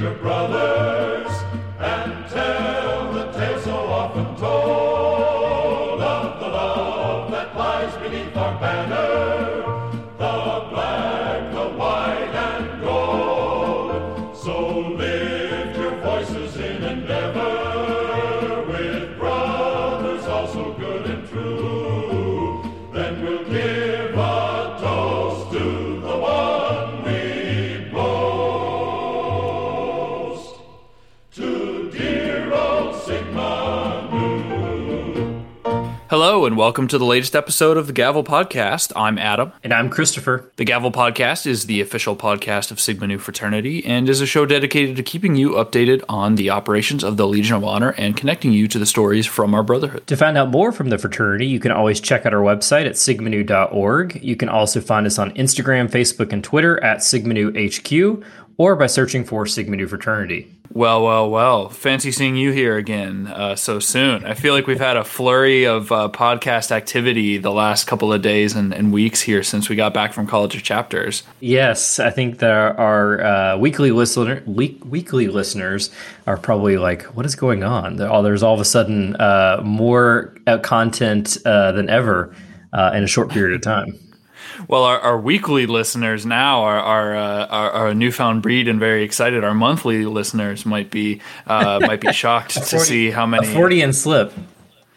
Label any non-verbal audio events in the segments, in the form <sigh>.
your brothers welcome to the latest episode of the Gavel Podcast. I'm Adam. And I'm Christopher. The Gavel Podcast is the official podcast of Sigma Nu Fraternity and is a show dedicated to keeping you updated on the operations of the Legion of Honor and connecting you to the stories from our brotherhood. To find out more from the fraternity, you can always check out our website at sigmanu.org. You can also find us on Instagram, Facebook, and Twitter at sigmanuhq or by searching for Sigma Nu Fraternity. Well, well, well. Fancy seeing you here again uh, so soon. I feel like we've had a flurry of uh, podcast activity the last couple of days and, and weeks here since we got back from College of Chapters. Yes, I think that our uh, weekly listener week, weekly listeners are probably like, "What is going on?" Oh, There's all of a sudden uh, more uh, content uh, than ever uh, in a short period of time. Well, our, our weekly listeners now are are, uh, are are a newfound breed and very excited. Our monthly listeners might be uh, might be <laughs> shocked to see how A forty Freudian slip.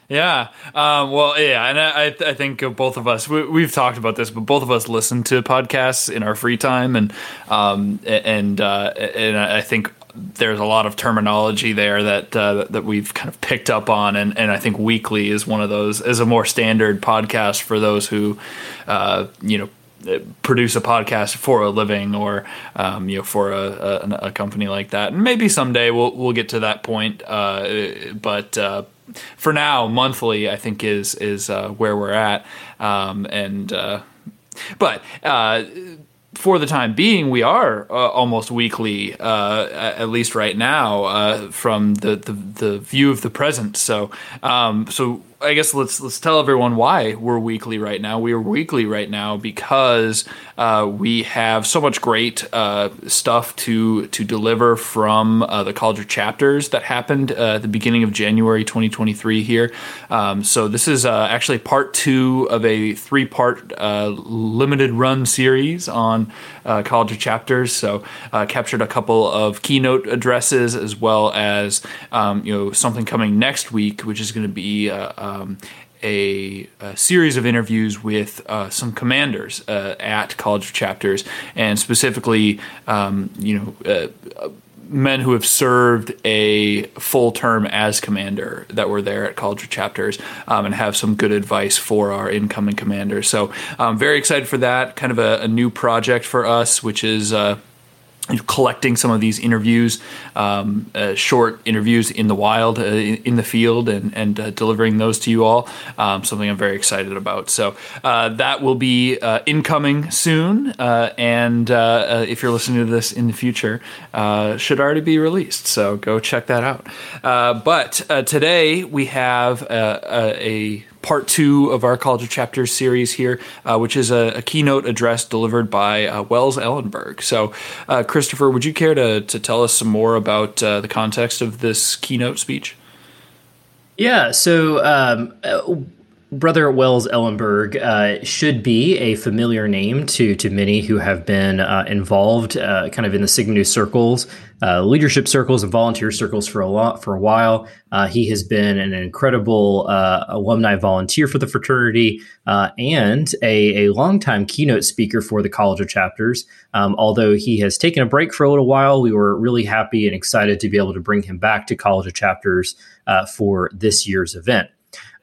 Yeah. Um, well, yeah, and I I I think both of us we, we've talked about this, but both of us listen to podcasts in our free time, and um and uh, and I think there's a lot of terminology there that uh, that we've kind of picked up on, and, and I think weekly is one of those is a more standard podcast for those who, uh, you know. Produce a podcast for a living, or um, you know, for a, a, a company like that, and maybe someday we'll we'll get to that point. Uh, but uh, for now, monthly I think is is uh, where we're at, um, and uh, but uh, for the time being, we are uh, almost weekly, uh, at least right now, uh, from the, the the view of the present. So, um, so I guess let's let's tell everyone why we're weekly right now. We are weekly right now because uh, we have so much great uh, stuff to to deliver from uh, the college of chapters that happened uh, at the beginning of January 2023 here. Um, so this is uh, actually part two of a three part uh, limited run series on uh, college of chapters. So uh, captured a couple of keynote addresses as well as um, you know something coming next week, which is going to be. Uh, um, a, a series of interviews with uh, some commanders uh, at College of Chapters, and specifically, um, you know, uh, men who have served a full term as commander that were there at College of Chapters um, and have some good advice for our incoming commanders. So I'm very excited for that. Kind of a, a new project for us, which is. Uh, collecting some of these interviews, um, uh, short interviews in the wild, uh, in, the field, and, and uh, delivering those to you all. Um, something I'm very excited about. So uh, that will be uh, incoming soon, uh, and if you're listening to this in the future, should already be released. So go check that out. But today we have a, a part two of our College of Chapters series here, uh, which is a, a keynote address delivered by uh, Wells Ellenberg. So, uh, Christopher, would you care to, to tell us some more about uh, the context of this keynote speech? Yeah, so um, uh, Brother Wells Ellenberg uh, should be a familiar name to to many who have been uh, involved, uh, kind of in the Sigma Nu circles, uh, leadership circles, and volunteer circles for a lot for a while. Uh, he has been an incredible uh, alumni volunteer for the fraternity uh, and a, a longtime keynote speaker for the College of Chapters. Um, although he has taken a break for a little while, we were really happy and excited to be able to bring him back to College of Chapters uh, for this year's event.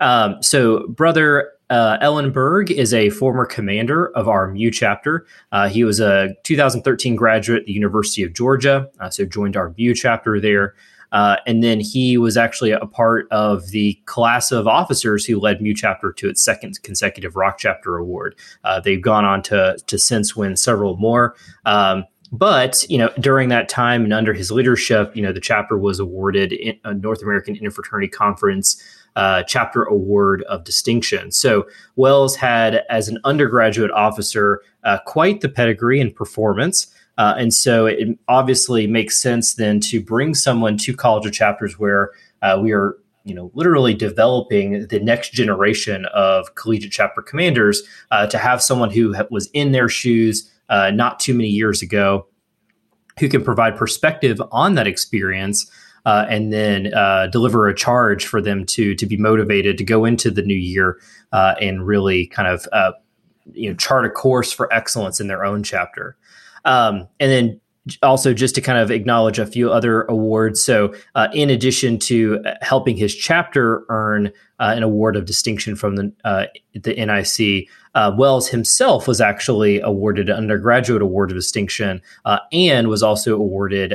Um, so, brother uh, Ellenberg is a former commander of our MU chapter. Uh, he was a 2013 graduate at the University of Georgia, uh, so joined our MU chapter there. Uh, and then he was actually a part of the class of officers who led MU chapter to its second consecutive Rock Chapter Award. Uh, they've gone on to to since win several more. Um, but you know, during that time and under his leadership, you know, the chapter was awarded a North American Interfraternity Conference uh, Chapter Award of Distinction. So Wells had, as an undergraduate officer, uh, quite the pedigree and performance. Uh, and so it obviously makes sense then to bring someone to College of Chapters where uh, we are, you know, literally developing the next generation of collegiate chapter commanders uh, to have someone who was in their shoes uh, not too many years ago, who can provide perspective on that experience. Uh, and then uh, deliver a charge for them to to be motivated to go into the new year and really kind of you know chart a course for excellence in their own chapter. Um, and then also just to kind of acknowledge a few other awards. So, uh, in addition to uh, helping his chapter earn uh, an award of distinction from the uh, the NIC, uh, Wells himself was actually awarded an undergraduate award of distinction uh, and was also awarded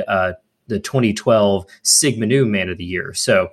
the 2012 Sigma Nu Man of the Year. So.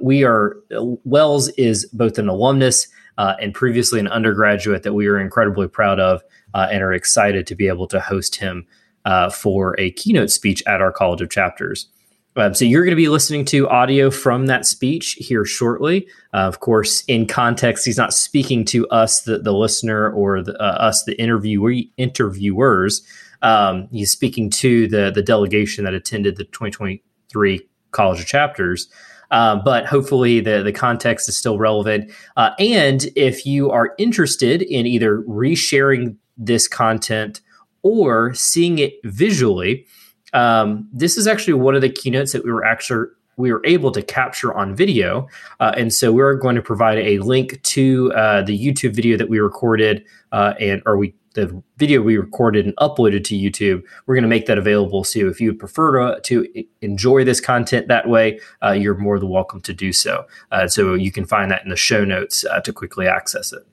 we are Wells is both an alumnus and previously an undergraduate that we are incredibly proud of uh, and are excited to be able to host him uh, for a keynote speech at our College of Chapters. Um, so you're going to be listening to audio from that speech here shortly. Uh, of course, in context, he's not speaking to us, the, the listener, or the, uh, us, the interviewee, interviewers. Um, he's speaking to the the delegation that attended the 2023 College of Chapters. Um, but hopefully the the context is still relevant. Uh, and if you are interested in either resharing this content or seeing it visually. Um, this is actually one of the keynotes that we were actually we were able to capture on video, uh, and so we're going to provide a link to uh, the YouTube video that we recorded, uh, and or we the video we recorded and uploaded to YouTube. We're going to make that available. So if you prefer to, to enjoy this content that way, uh, you're more than welcome to do so. Uh, so you can find that in the show notes uh, to quickly access it.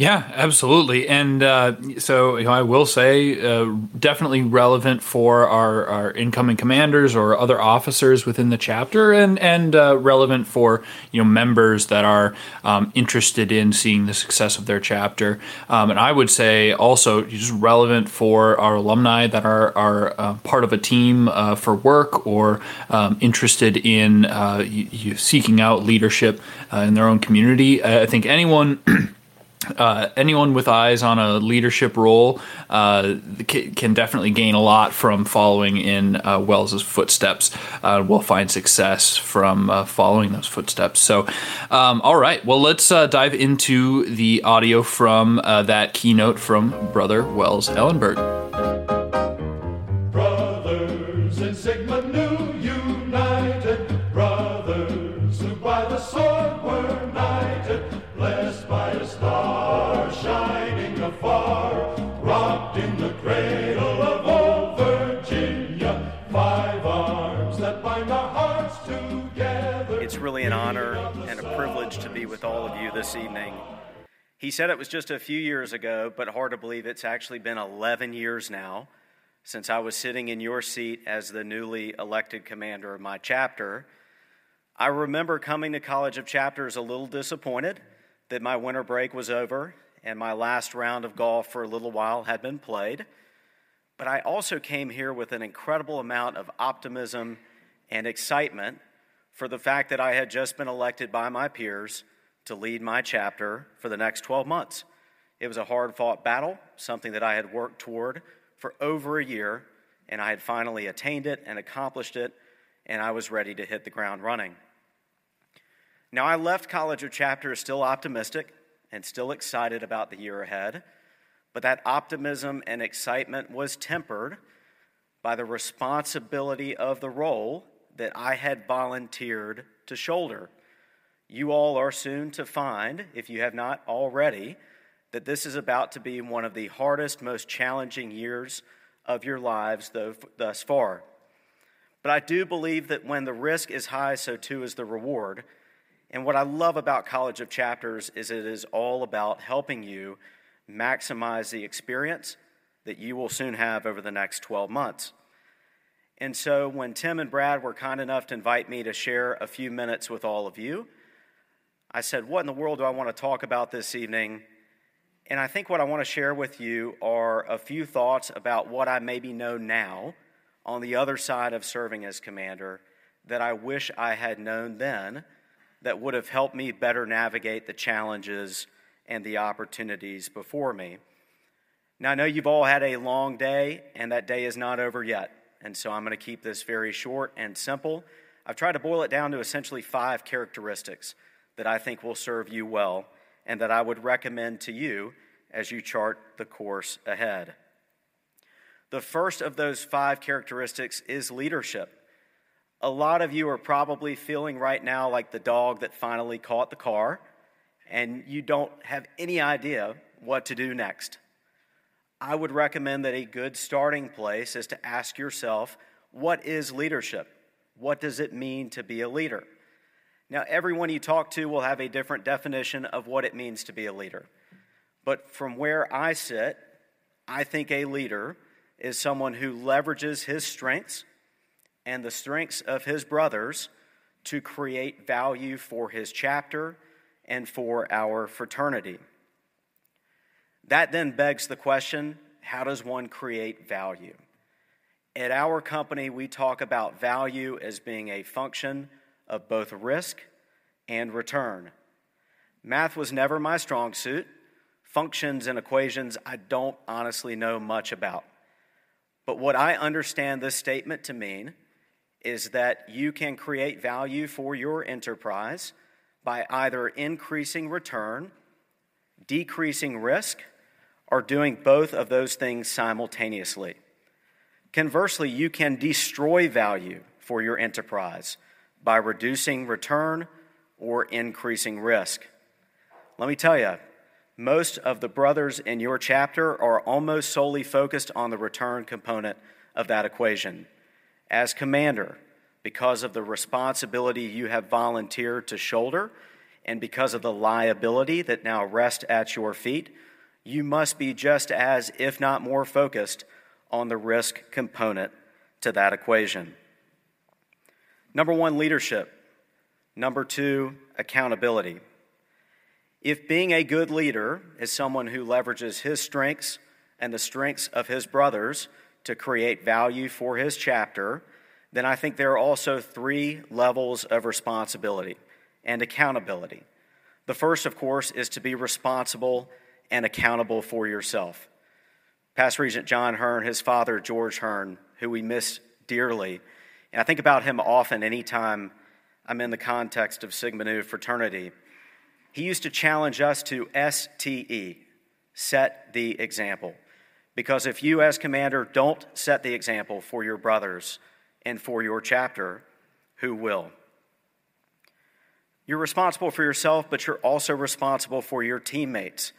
Yeah, absolutely. And uh, so you know, I will say, uh, definitely relevant for our, our incoming commanders or other officers within the chapter, and and uh, relevant for you know members that are um, interested in seeing the success of their chapter. Um, and I would say also just relevant for our alumni that are are uh, part of a team uh, for work or um, interested in uh, you, you seeking out leadership in their own community. I think anyone. <clears throat> uh, anyone with eyes on a leadership role uh, can definitely gain a lot from following in uh, Wells's footsteps. Uh, will find success from uh, following those footsteps. So, um, all right, well, let's uh, dive into the audio from that keynote from Brother Wells Ellenberg. With all of you this evening. He said it was just a few years ago, but hard to believe it's actually been 11 years now since I was sitting in your seat as the newly elected commander of my chapter. I remember coming to College of Chapters a little disappointed that my winter break was over and my last round of golf for a little while had been played. But I also came here with an incredible amount of optimism and excitement for the fact that I had just been elected by my peers to lead my chapter for the next 12 months. It was a hard fought battle, something that I had worked toward for over a year, and I had finally attained it and accomplished it, and I was ready to hit the ground running. Now, I left College of Chapters still optimistic and still excited about the year ahead, but that optimism and excitement was tempered by the responsibility of the role that I had volunteered to shoulder you all are soon to find, if you have not already, that this is about to be one of the hardest, most challenging years of your lives thus far. But I do believe that when the risk is high, so too is the reward. And what I love about College of Chapters is it is all about helping you maximize the experience that you will soon have over the next 12 months. And so when Tim and Brad were kind enough to invite me to share a few minutes with all of you, I said, What in the world do I want to talk about this evening? And I think what I want to share with you are a few thoughts about what I maybe know now on the other side of serving as commander that I wish I had known then that would have helped me better navigate the challenges and the opportunities before me. Now, I know you've all had a long day, and that day is not over yet. And so I'm going to keep this very short and simple. I've tried to boil it down to essentially five characteristics that I think will serve you well and that I would recommend to you as you chart the course ahead. The first of those five characteristics is leadership. A lot of you are probably feeling right now like the dog that finally caught the car, and you don't have any idea what to do next. I would recommend that a good starting place is to ask yourself what is leadership? What does it mean to be a leader? Now, everyone you talk to will have a different definition of what it means to be a leader. But from where I sit, I think a leader is someone who leverages his strengths and the strengths of his brothers to create value for his chapter and for our fraternity. That then begs the question how does one create value? At our company, we talk about value as being a function of both risk and return. Math was never my strong suit. Functions and equations, I don't honestly know much about. But what I understand this statement to mean is that you can create value for your enterprise by either increasing return, decreasing risk, or doing both of those things simultaneously. Conversely, you can destroy value for your enterprise by reducing return or increasing risk. Let me tell you, most of the brothers in your chapter are almost solely focused on the return component of that equation. As commander, because of the responsibility you have volunteered to shoulder and because of the liability that now rests at your feet, you must be just as, if not more, focused on the risk component to that equation. Number one, leadership. Number two, accountability. If being a good leader is someone who leverages his strengths and the strengths of his brothers to create value for his chapter, then I think there are also three levels of responsibility and accountability. The first, of course, is to be responsible and accountable for yourself. Past Regent John Hearn, his father, George Hearn, who we miss dearly, and I think about him often anytime I'm in the context of Sigma Nu fraternity. He used to challenge us to STE, set the example. Because if you, as commander, don't set the example for your brothers and for your chapter, who will? You're responsible for yourself, but you're also responsible for your teammates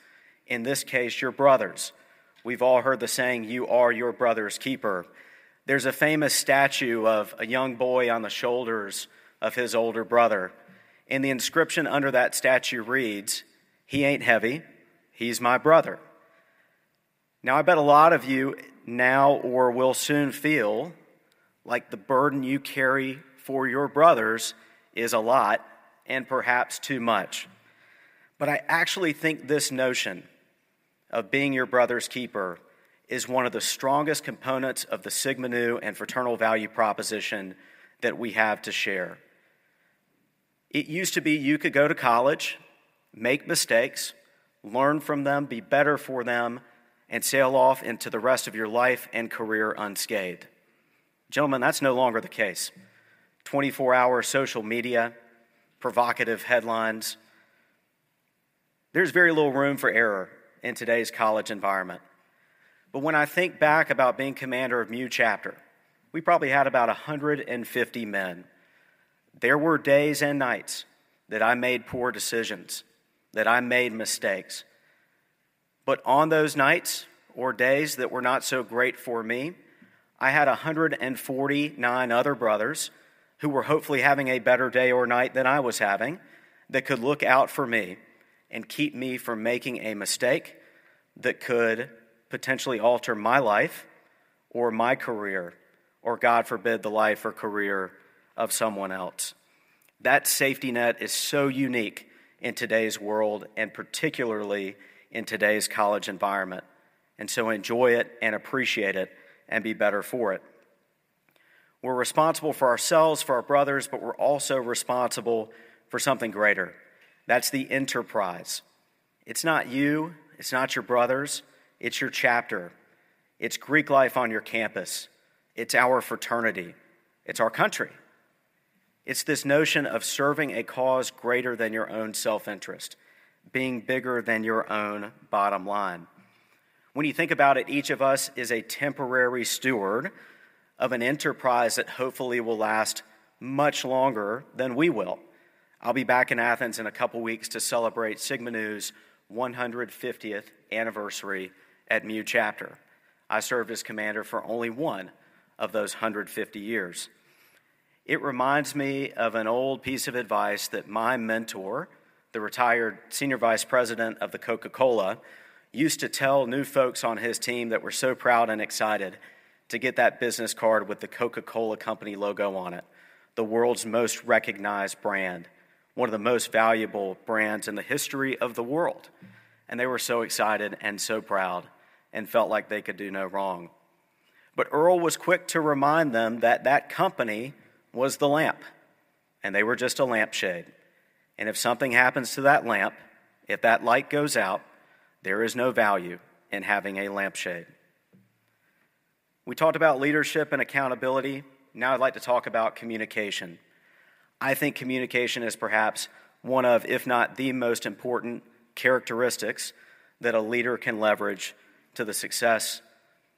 in this case, your brothers. We've all heard the saying, You are your brother's keeper. There's a famous statue of a young boy on the shoulders of his older brother. And the inscription under that statue reads, He ain't heavy, he's my brother. Now, I bet a lot of you now or will soon feel like the burden you carry for your brothers is a lot and perhaps too much. But I actually think this notion of being your brother's keeper is one of the strongest components of the Sigma Nu and fraternal value proposition that we have to share. It used to be you could go to college, make mistakes, learn from them, be better for them, and sail off into the rest of your life and career unscathed. Gentlemen, that's no longer the case. 24 hour social media, provocative headlines. There's very little room for error in today's college environment. But when I think back about being commander of Mu Chapter, we probably had about 150 men. There were days and nights that I made poor decisions, that I made mistakes. But on those nights or days that were not so great for me, I had 149 other brothers who were hopefully having a better day or night than I was having that could look out for me and keep me from making a mistake that could potentially alter my life or my career, or God forbid, the life or career of someone else. That safety net is so unique in today's world and particularly in today's college environment. And so enjoy it and appreciate it and be better for it. We're responsible for ourselves, for our brothers, but we're also responsible for something greater. That's the enterprise. It's not you, it's not your brothers, it's your chapter, it's Greek life on your campus, it's our fraternity, it's our country. It's this notion of serving a cause greater than your own self interest, being bigger than your own bottom line. When you think about it, each of us is a temporary steward of an enterprise that hopefully will last much longer than we will. I'll be back in Athens in a couple weeks to celebrate Sigma Nu's 150th anniversary at Mu Chapter. I served as commander for only one of those 150 years. It reminds me of an old piece of advice that my mentor, the retired senior vice president of the Coca Cola, used to tell new folks on his team that were so proud and excited to get that business card with the Coca Cola Company logo on it, the world's most recognized brand, one of the most valuable brands in the history of the world. And they were so excited and so proud and felt like they could do no wrong. But Earl was quick to remind them that that company was the lamp, and they were just a lampshade. And if something happens to that lamp, if that light goes out, there is no value in having a lampshade. We talked about leadership and accountability. Now I'd like to talk about communication. I think communication is perhaps one of, if not the most important characteristics that a leader can leverage to the success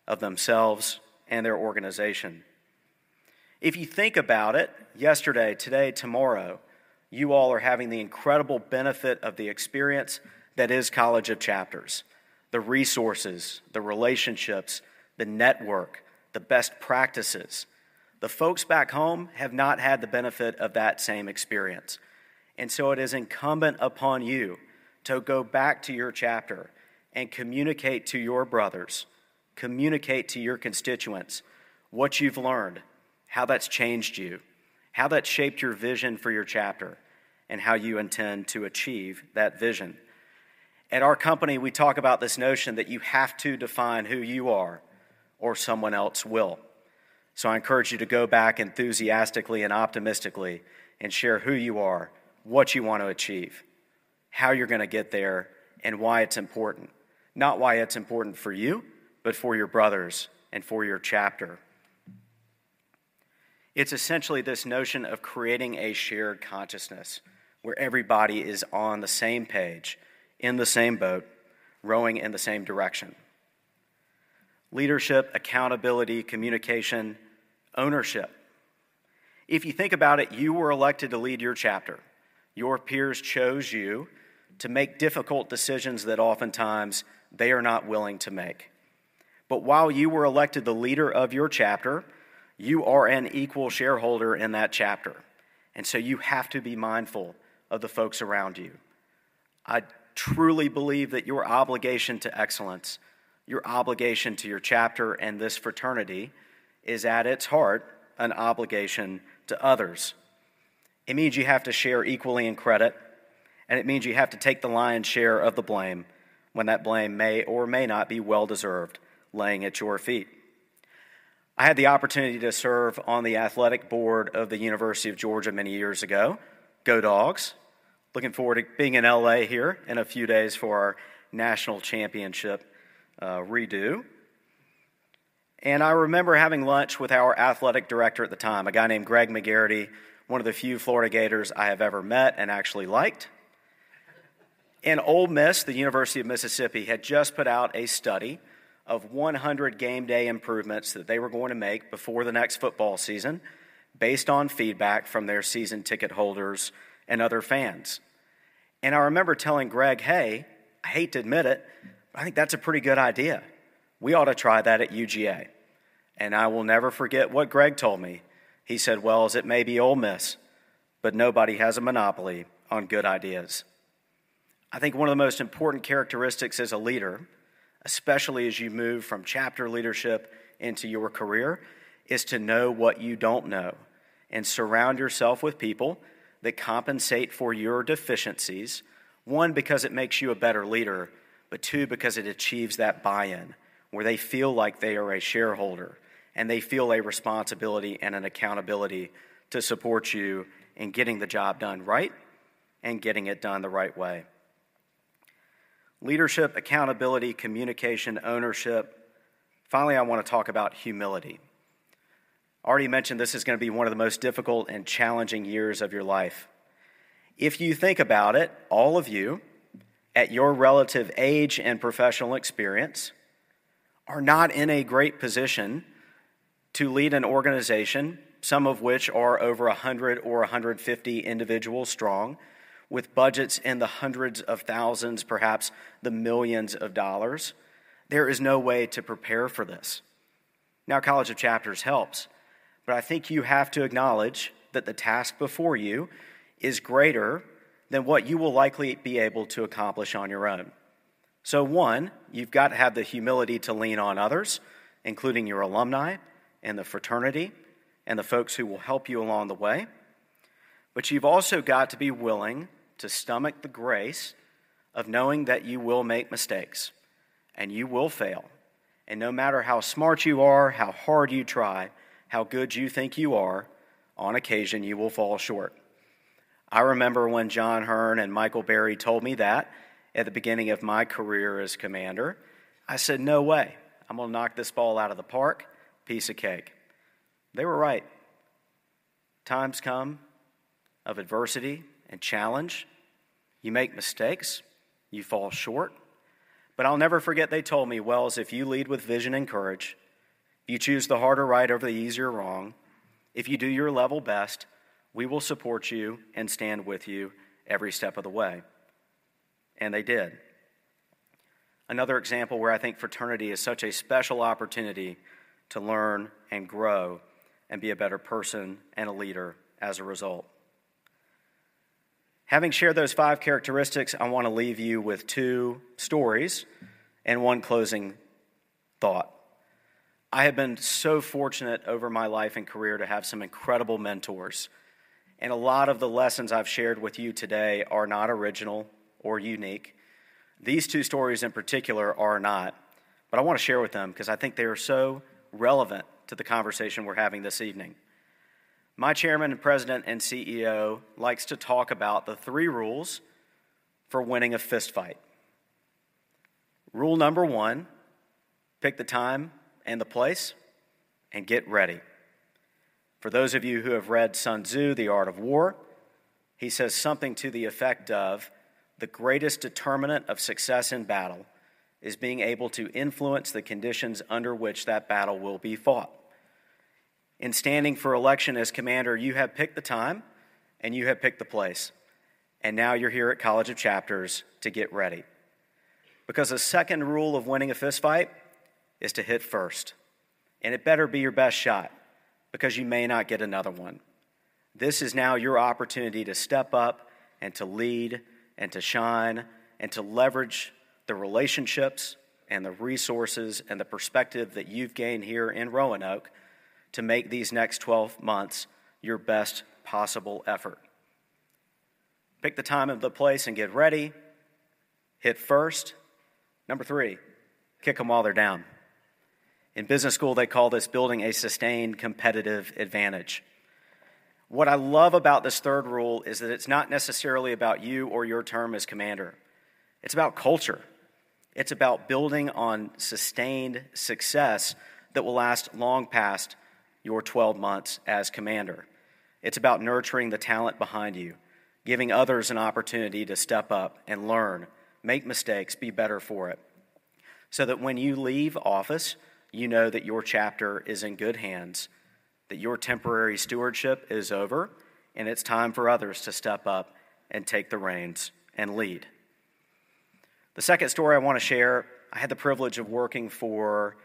of themselves and their organization. If you think about it, yesterday, today, tomorrow, you all are having the incredible benefit of the experience that is College of Chapters the resources, the relationships, the network, the best practices. The folks back home have not had the benefit of that same experience. And so it is incumbent upon you to go back to your chapter and communicate to your brothers, communicate to your constituents what you've learned, how that's changed you, how that's shaped your vision for your chapter, and how you intend to achieve that vision. At our company, we talk about this notion that you have to define who you are, or someone else will. So I encourage you to go back enthusiastically and optimistically and share who you are, what you want to achieve, how you're going to get there, and why it's important. Not why it's important for you, but for your brothers and for your chapter. It's essentially this notion of creating a shared consciousness where everybody is on the same page in the same boat, rowing in the same direction. Leadership, accountability, communication, ownership. If you think about it, you were elected to lead your chapter. Your peers chose you to make difficult decisions that oftentimes they are not willing to make. But while you were elected the leader of your chapter, you are an equal shareholder in that chapter. And so you have to be mindful of the folks around you. I truly believe that your obligation to excellence, your obligation to your chapter and this fraternity, is at its heart an obligation to others. It means you have to share equally in credit, and it means you have to take the lion's share of the blame when that blame may or may not be well deserved, laying at your feet. I had the opportunity to serve on the athletic board of the University of Georgia many years ago. Go Dogs. Looking forward to being in LA here in a few days for our national championship uh, redo. And I remember having lunch with our athletic director at the time, a guy named Greg McGarity, one of the few Florida Gators I have ever met and actually liked. And Ole Miss, the University of Mississippi, had just put out a study of 100 game day improvements that they were going to make before the next football season based on feedback from their season ticket holders and other fans. And I remember telling Greg, hey, I hate to admit it, but I think that's a pretty good idea. We ought to try that at UGA. And I will never forget what Greg told me. He said, Wells, it may be Ole Miss, but nobody has a monopoly on good ideas. I think one of the most important characteristics as a leader, especially as you move from chapter leadership into your career, is to know what you don't know and surround yourself with people that compensate for your deficiencies. One, because it makes you a better leader, but two, because it achieves that buy in where they feel like they are a shareholder and they feel a responsibility and an accountability to support you in getting the job done right and getting it done the right way. Leadership, accountability, communication, ownership. Finally, I want to talk about humility. I already mentioned this is going to be one of the most difficult and challenging years of your life. If you think about it, all of you, at your relative age and professional experience, are not in a great position to lead an organization, some of which are over 100 or 150 individuals strong, with budgets in the hundreds of thousands, perhaps the millions of dollars. There is no way to prepare for this. Now, College of Chapters helps, but I think you have to acknowledge that the task before you is greater than what you will likely be able to accomplish on your own. So, one, you've got to have the humility to lean on others, including your alumni and the fraternity and the folks who will help you along the way. But you've also got to be willing to stomach the grace of knowing that you will make mistakes and you will fail. And no matter how smart you are, how hard you try, how good you think you are, on occasion you will fall short. I remember when John Hearn and Michael Berry told me that at the beginning of my career as commander. I said, No way. I'm going to knock this ball out of the park. Piece of cake. They were right. Times come of adversity and challenge. You make mistakes, you fall short. But I'll never forget they told me, Wells, if you lead with vision and courage, if you choose the harder right over the easier wrong, if you do your level best, we will support you and stand with you every step of the way. And they did. Another example where I think fraternity is such a special opportunity to learn and grow and be a better person and a leader as a result. Having shared those five characteristics, I want to leave you with two stories and one closing thought. I have been so fortunate over my life and career to have some incredible mentors. And a lot of the lessons I've shared with you today are not original or unique. These two stories in particular are not, but I want to share with them because I think they are so relevant to the conversation we're having this evening. My chairman and president and CEO likes to talk about the three rules for winning a fistfight. Rule number one pick the time and the place and get ready. For those of you who have read Sun Tzu, The Art of War, he says something to the effect of the greatest determinant of success in battle is being able to influence the conditions under which that battle will be fought in standing for election as commander, you have picked the time and you have picked the place. And now you're here at College of Chapters to get ready. Because the second rule of winning a fistfight is to hit first. And it better be your best shot because you may not get another one. This is now your opportunity to step up and to lead and to shine and to leverage the relationships and the resources and the perspective that you've gained here in Roanoke to make these next 12 months your best possible effort. Pick the time and the place and get ready. Hit first. Number three, kick them while they're down. In business school, they call this building a sustained competitive advantage. What I love about this third rule is that it's not necessarily about you or your term as commander, it's about culture. It's about building on sustained success that will last long past your 12 months as commander. It's about nurturing the talent behind you, giving others an opportunity to step up and learn, make mistakes, be better for it. So that when you leave office, you know that your chapter is in good hands, that your temporary stewardship is over, and it's time for others to step up and take the reins and lead. The second story I want to share I had the privilege of working for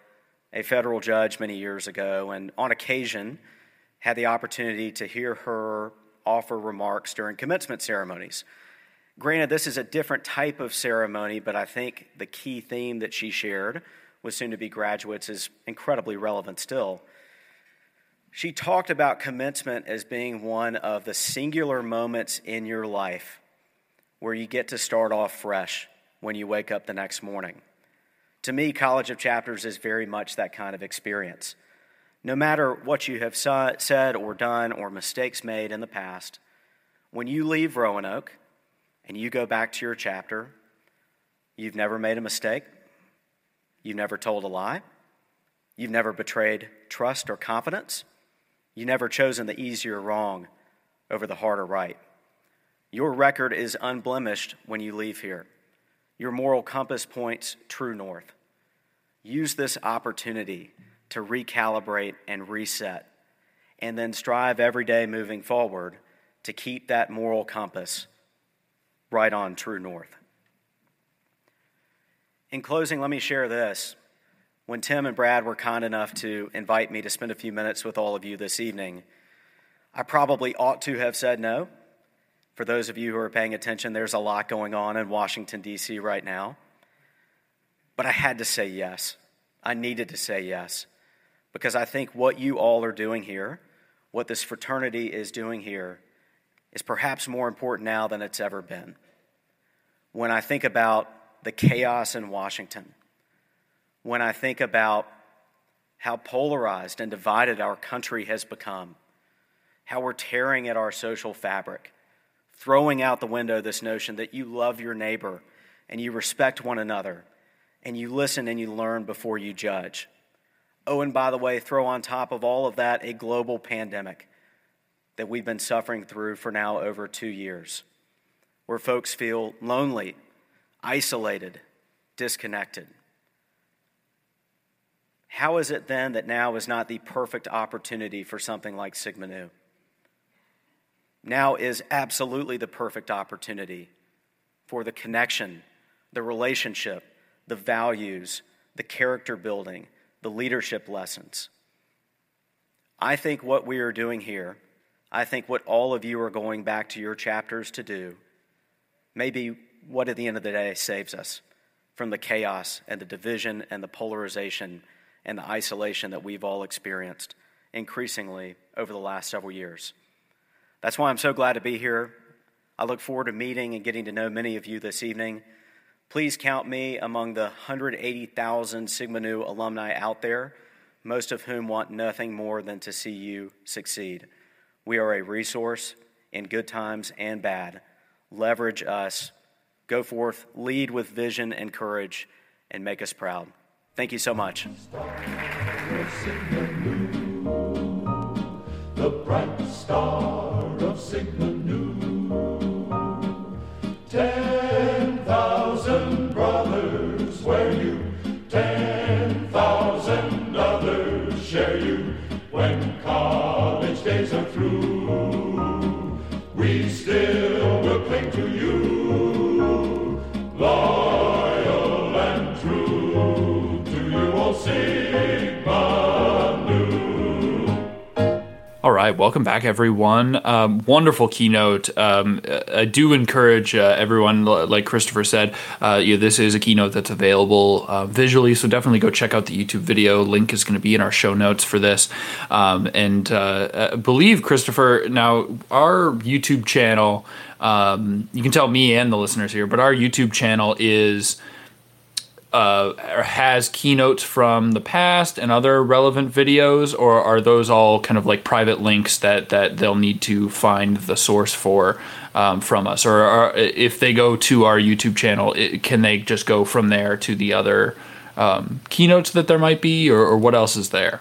a federal judge many years ago, and on occasion had the opportunity to hear her offer remarks during commencement ceremonies. Granted, this is a different type of ceremony, but I think the key theme that she shared with soon to be graduates is incredibly relevant still. She talked about commencement as being one of the singular moments in your life where you get to start off fresh when you wake up the next morning. To me, College of Chapters is very much that kind of experience. No matter what you have said or done or mistakes made in the past, when you leave Roanoke and you go back to your chapter, You've never made a mistake. You've never told a lie. You've never betrayed trust or confidence. You've never chosen the easier wrong over the harder right. Your record is unblemished when you leave here. Your moral compass points true north. Use this opportunity to recalibrate and reset, and then strive every day moving forward to keep that moral compass right on true north. In closing, let me share this. When Tim and Brad were kind enough to invite me to spend a few minutes with all of you this evening, I probably ought to have said no. For those of you who are paying attention, there's a lot going on in Washington, D.C. right now. But I had to say yes. I needed to say yes because I think what you all are doing here, what this fraternity is doing here, is perhaps more important now than it's ever been. When I think about the chaos in Washington, when I think about how polarized and divided our country has become, how we're tearing at our social fabric, throwing out the window this notion that you love your neighbor and you respect one another and you listen and you learn before you judge. Oh, and by the way, throw on top of all of that a global pandemic that we've been suffering through for now over two years, where folks feel lonely, isolated, disconnected. How is it then that now is not the perfect opportunity for something like Sigma Nu? Now is absolutely the perfect opportunity for the connection, the relationship, the values, the character building, the leadership lessons. I think what we are doing here, I think what all of you are going back to your chapters to do, may be what at the end of the day saves us from the chaos and the division and the polarization and the isolation that we've all experienced increasingly over the last several years. That's why I'm so glad to be here. I look forward to meeting and getting to know many of you this evening. Please count me among the 180,000 Sigma Nu alumni out there, most of whom want nothing more than to see you succeed. We are a resource in good times and bad. Leverage us. Go forth, lead with vision and courage, and make us proud. Thank you so much. The bright star Sigma Nu. Ten thousand brothers wear you, ten thousand others share you. When college days are through, welcome back, everyone. Um, wonderful keynote. Um, I do encourage uh, everyone, like Christopher said, uh, this is a keynote that's available uh, visually, so definitely go check out the YouTube video. Link is going to be in our show notes for this. Um, and uh, I believe, Christopher, now our YouTube channel, um, you can tell me and the listeners here, but our YouTube channel is uh, has keynotes from the past and other relevant videos, or are those all kind of like private links that that they'll need to find the source for um, from us? Or are, if they go to our YouTube channel, it, can they just go from there to the other um, keynotes that there might be, or, or what else is there?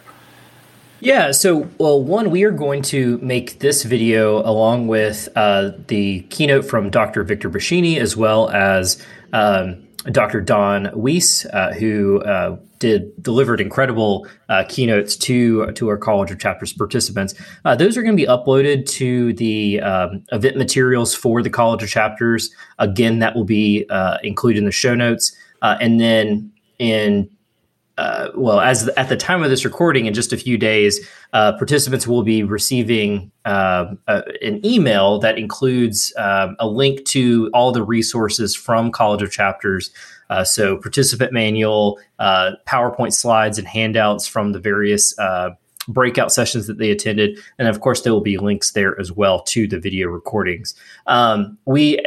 Yeah, so well, one, we are going to make this video along with uh, the keynote from Dr. Victor Bashini as well as um, Dr. Don Weiss, uh, who uh, did delivered incredible uh, keynotes to to our College of Chapters participants. Uh, those are going to be uploaded to the um, event materials for the College of Chapters. Again, that will be uh, included in the show notes, uh, and then in uh, well, as at the time of this recording, in just a few days, uh, participants will be receiving uh, uh, an email that includes um, a link to all the resources from College of Chapters. Uh, so, participant manual, uh, PowerPoint slides, and handouts from the various uh, breakout sessions that they attended, and of course, there will be links there as well to the video recordings. Um, we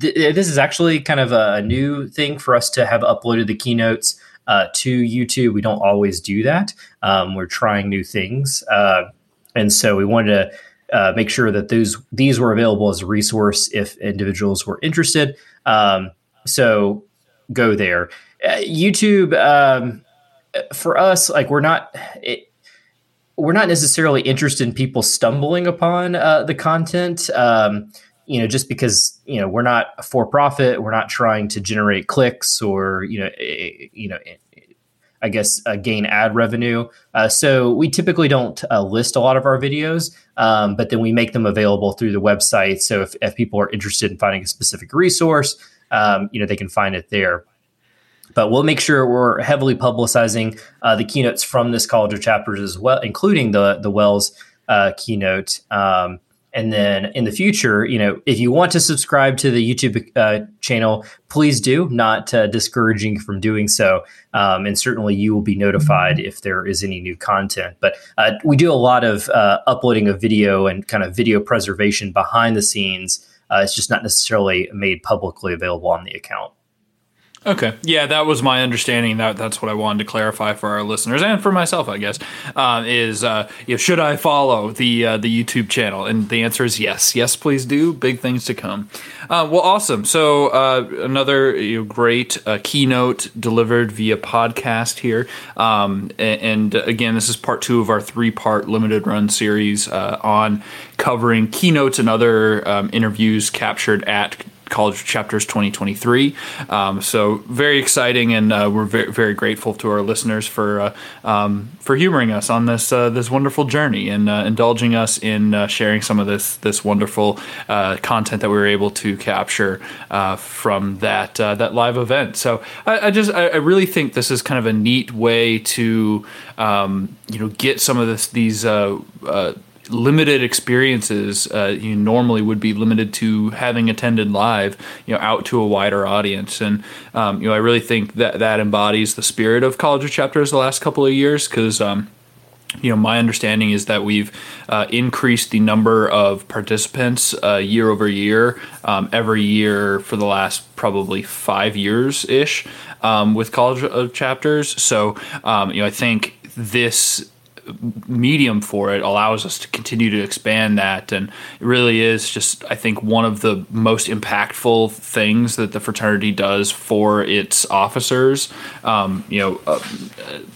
th- this is actually kind of a new thing for us to have uploaded the keynotes uh, to YouTube. We don't always do that. Um, we're trying new things, uh, and so we wanted to uh, make sure that those these were available as a resource if individuals were interested. Um, so go there. Uh, YouTube um, for us, like we're not. It, we're not necessarily interested in people stumbling upon uh, the content. Um, you know, just because you know we're not a for profit, we're not trying to generate clicks or you know, you know, I guess uh, gain ad revenue. Uh, so we typically don't uh, list a lot of our videos, um, but then we make them available through the website. So if, if people are interested in finding a specific resource, um, you know, they can find it there. But we'll make sure we're heavily publicizing uh, the keynotes from this College of Chapters as well, including the the Wells uh, keynote. Um, and then in the future, you know, if you want to subscribe to the YouTube uh, channel, please do. Not uh, discouraging you from doing so, um, and certainly you will be notified if there is any new content. But uh, we do a lot of uh, uploading of video and kind of video preservation behind the scenes. Uh, it's just not necessarily made publicly available on the account. Okay, yeah, that was my understanding. That that's what I wanted to clarify for our listeners and for myself, I guess. Uh, is uh, should I follow the uh, the YouTube channel? And the answer is yes, yes, please do. Big things to come. Uh, well, awesome. So uh, another you know, great uh, keynote delivered via podcast here. Um, and, and, again, this is part two of our three part limited run series on covering keynotes and other um, interviews captured at College Chapters 2023. Um, so very exciting, and uh, we're very, very grateful to our listeners for uh, um, for humoring us on this uh, this wonderful journey and uh, indulging us in uh, sharing some of this this wonderful uh, content that we were able to capture from that that live event. So I, I just I, I, really think this is kind of a neat way to um, you know get some of this these limited experiences uh, you normally would be limited to having attended live, you know, out to a wider audience. And um, you know, I really think that that embodies the spirit of College of Chapters the last couple of years because. Um, you know, my understanding is that we've uh, increased the number of participants uh, year over year, um, every year for the last probably five years ish um, with college of chapters. So, um, you know, I think this medium for it allows us to continue to expand that. And it really is just i think one of the most impactful things that the fraternity does for its officers. Um, you know uh,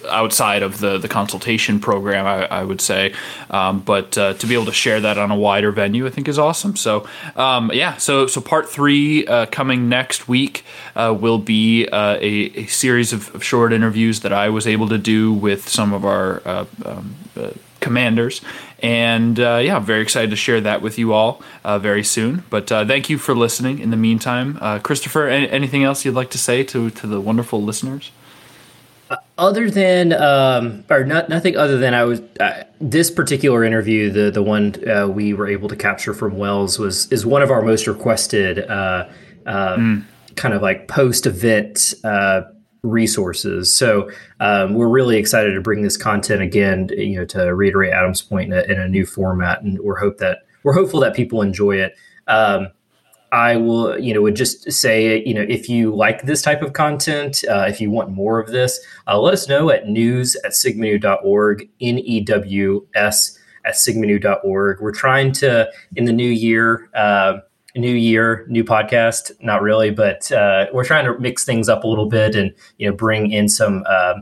outside of the the consultation program i, I would say. Um, but uh, to be able to share that on a wider venue i think is awesome. So um, yeah so so part three uh, coming next week uh, will be uh, a, a, series of, of, short interviews that i was able to do with some of our uh, um, uh, commanders. And uh, yeah, I'm very excited to share that with you all uh, very soon. But uh, thank you for listening in the meantime. Uh, Christopher, any, anything else you'd like to say to, to the wonderful listeners? Uh, other than, um, or not, nothing other than I was, this particular interview, the, the one we were able to capture from Wells was, is one of our most requested mm. Kind of like post event resources. So um, we're really excited to bring this content again, you know, to reiterate Adam's point in a, in a new format, and we're hope that we're hopeful that people enjoy it. Um, I will, you know, would just say, you know, if you like this type of content, uh, if you want more of this, uh, let us know at news at sigmanu.org, N E W S at sigmanu.org. We're trying to, in the new year, uh, new year, new podcast. Not really, but uh, we're trying to mix things up a little bit and you know bring in some uh,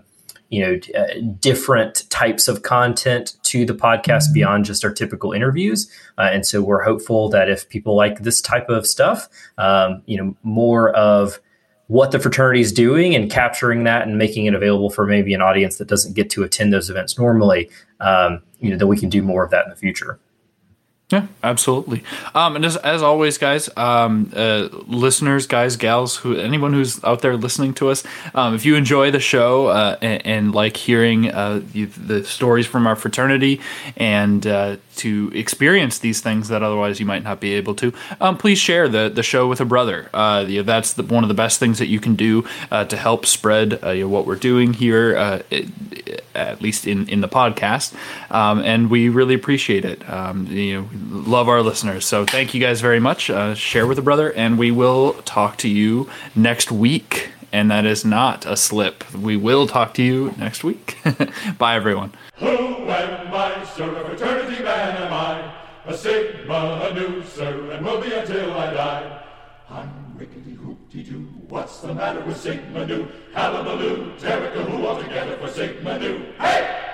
you know uh, different types of content to the podcast mm-hmm. beyond just our typical interviews. Uh, and so we're hopeful that if people like this type of stuff, um, you know, more of what the fraternity is doing and capturing that and making it available for maybe an audience that doesn't get to attend those events normally, um, you know, that we can do more of that in the future. Yeah, absolutely. Um, and as, as always, guys, um, uh, listeners, guys, gals, who anyone who's out there listening to us, um, if you enjoy the show uh, and, and, like hearing uh, the, the, stories from our fraternity and uh, to experience these things that otherwise you might not be able to, um, please share the, the show with a brother. Uh, you that's the, one of the best things that you can do uh, to help spread you know, what we're doing here, at least in, in the podcast. Um, and we really appreciate it. Um, you know love our listeners. So thank you guys very much. Uh, share with a brother, and we will talk to you next week. And that is not a slip. We will talk to you next week. <laughs> Bye, everyone. Who am I, man am I? A Sigma, a Nu, and will be until I die. I'm Rickety hoopty doo, what's the matter with Sigma Nu? Hallabaloo, Terricahoo, all together for Sigma Nu. Hey!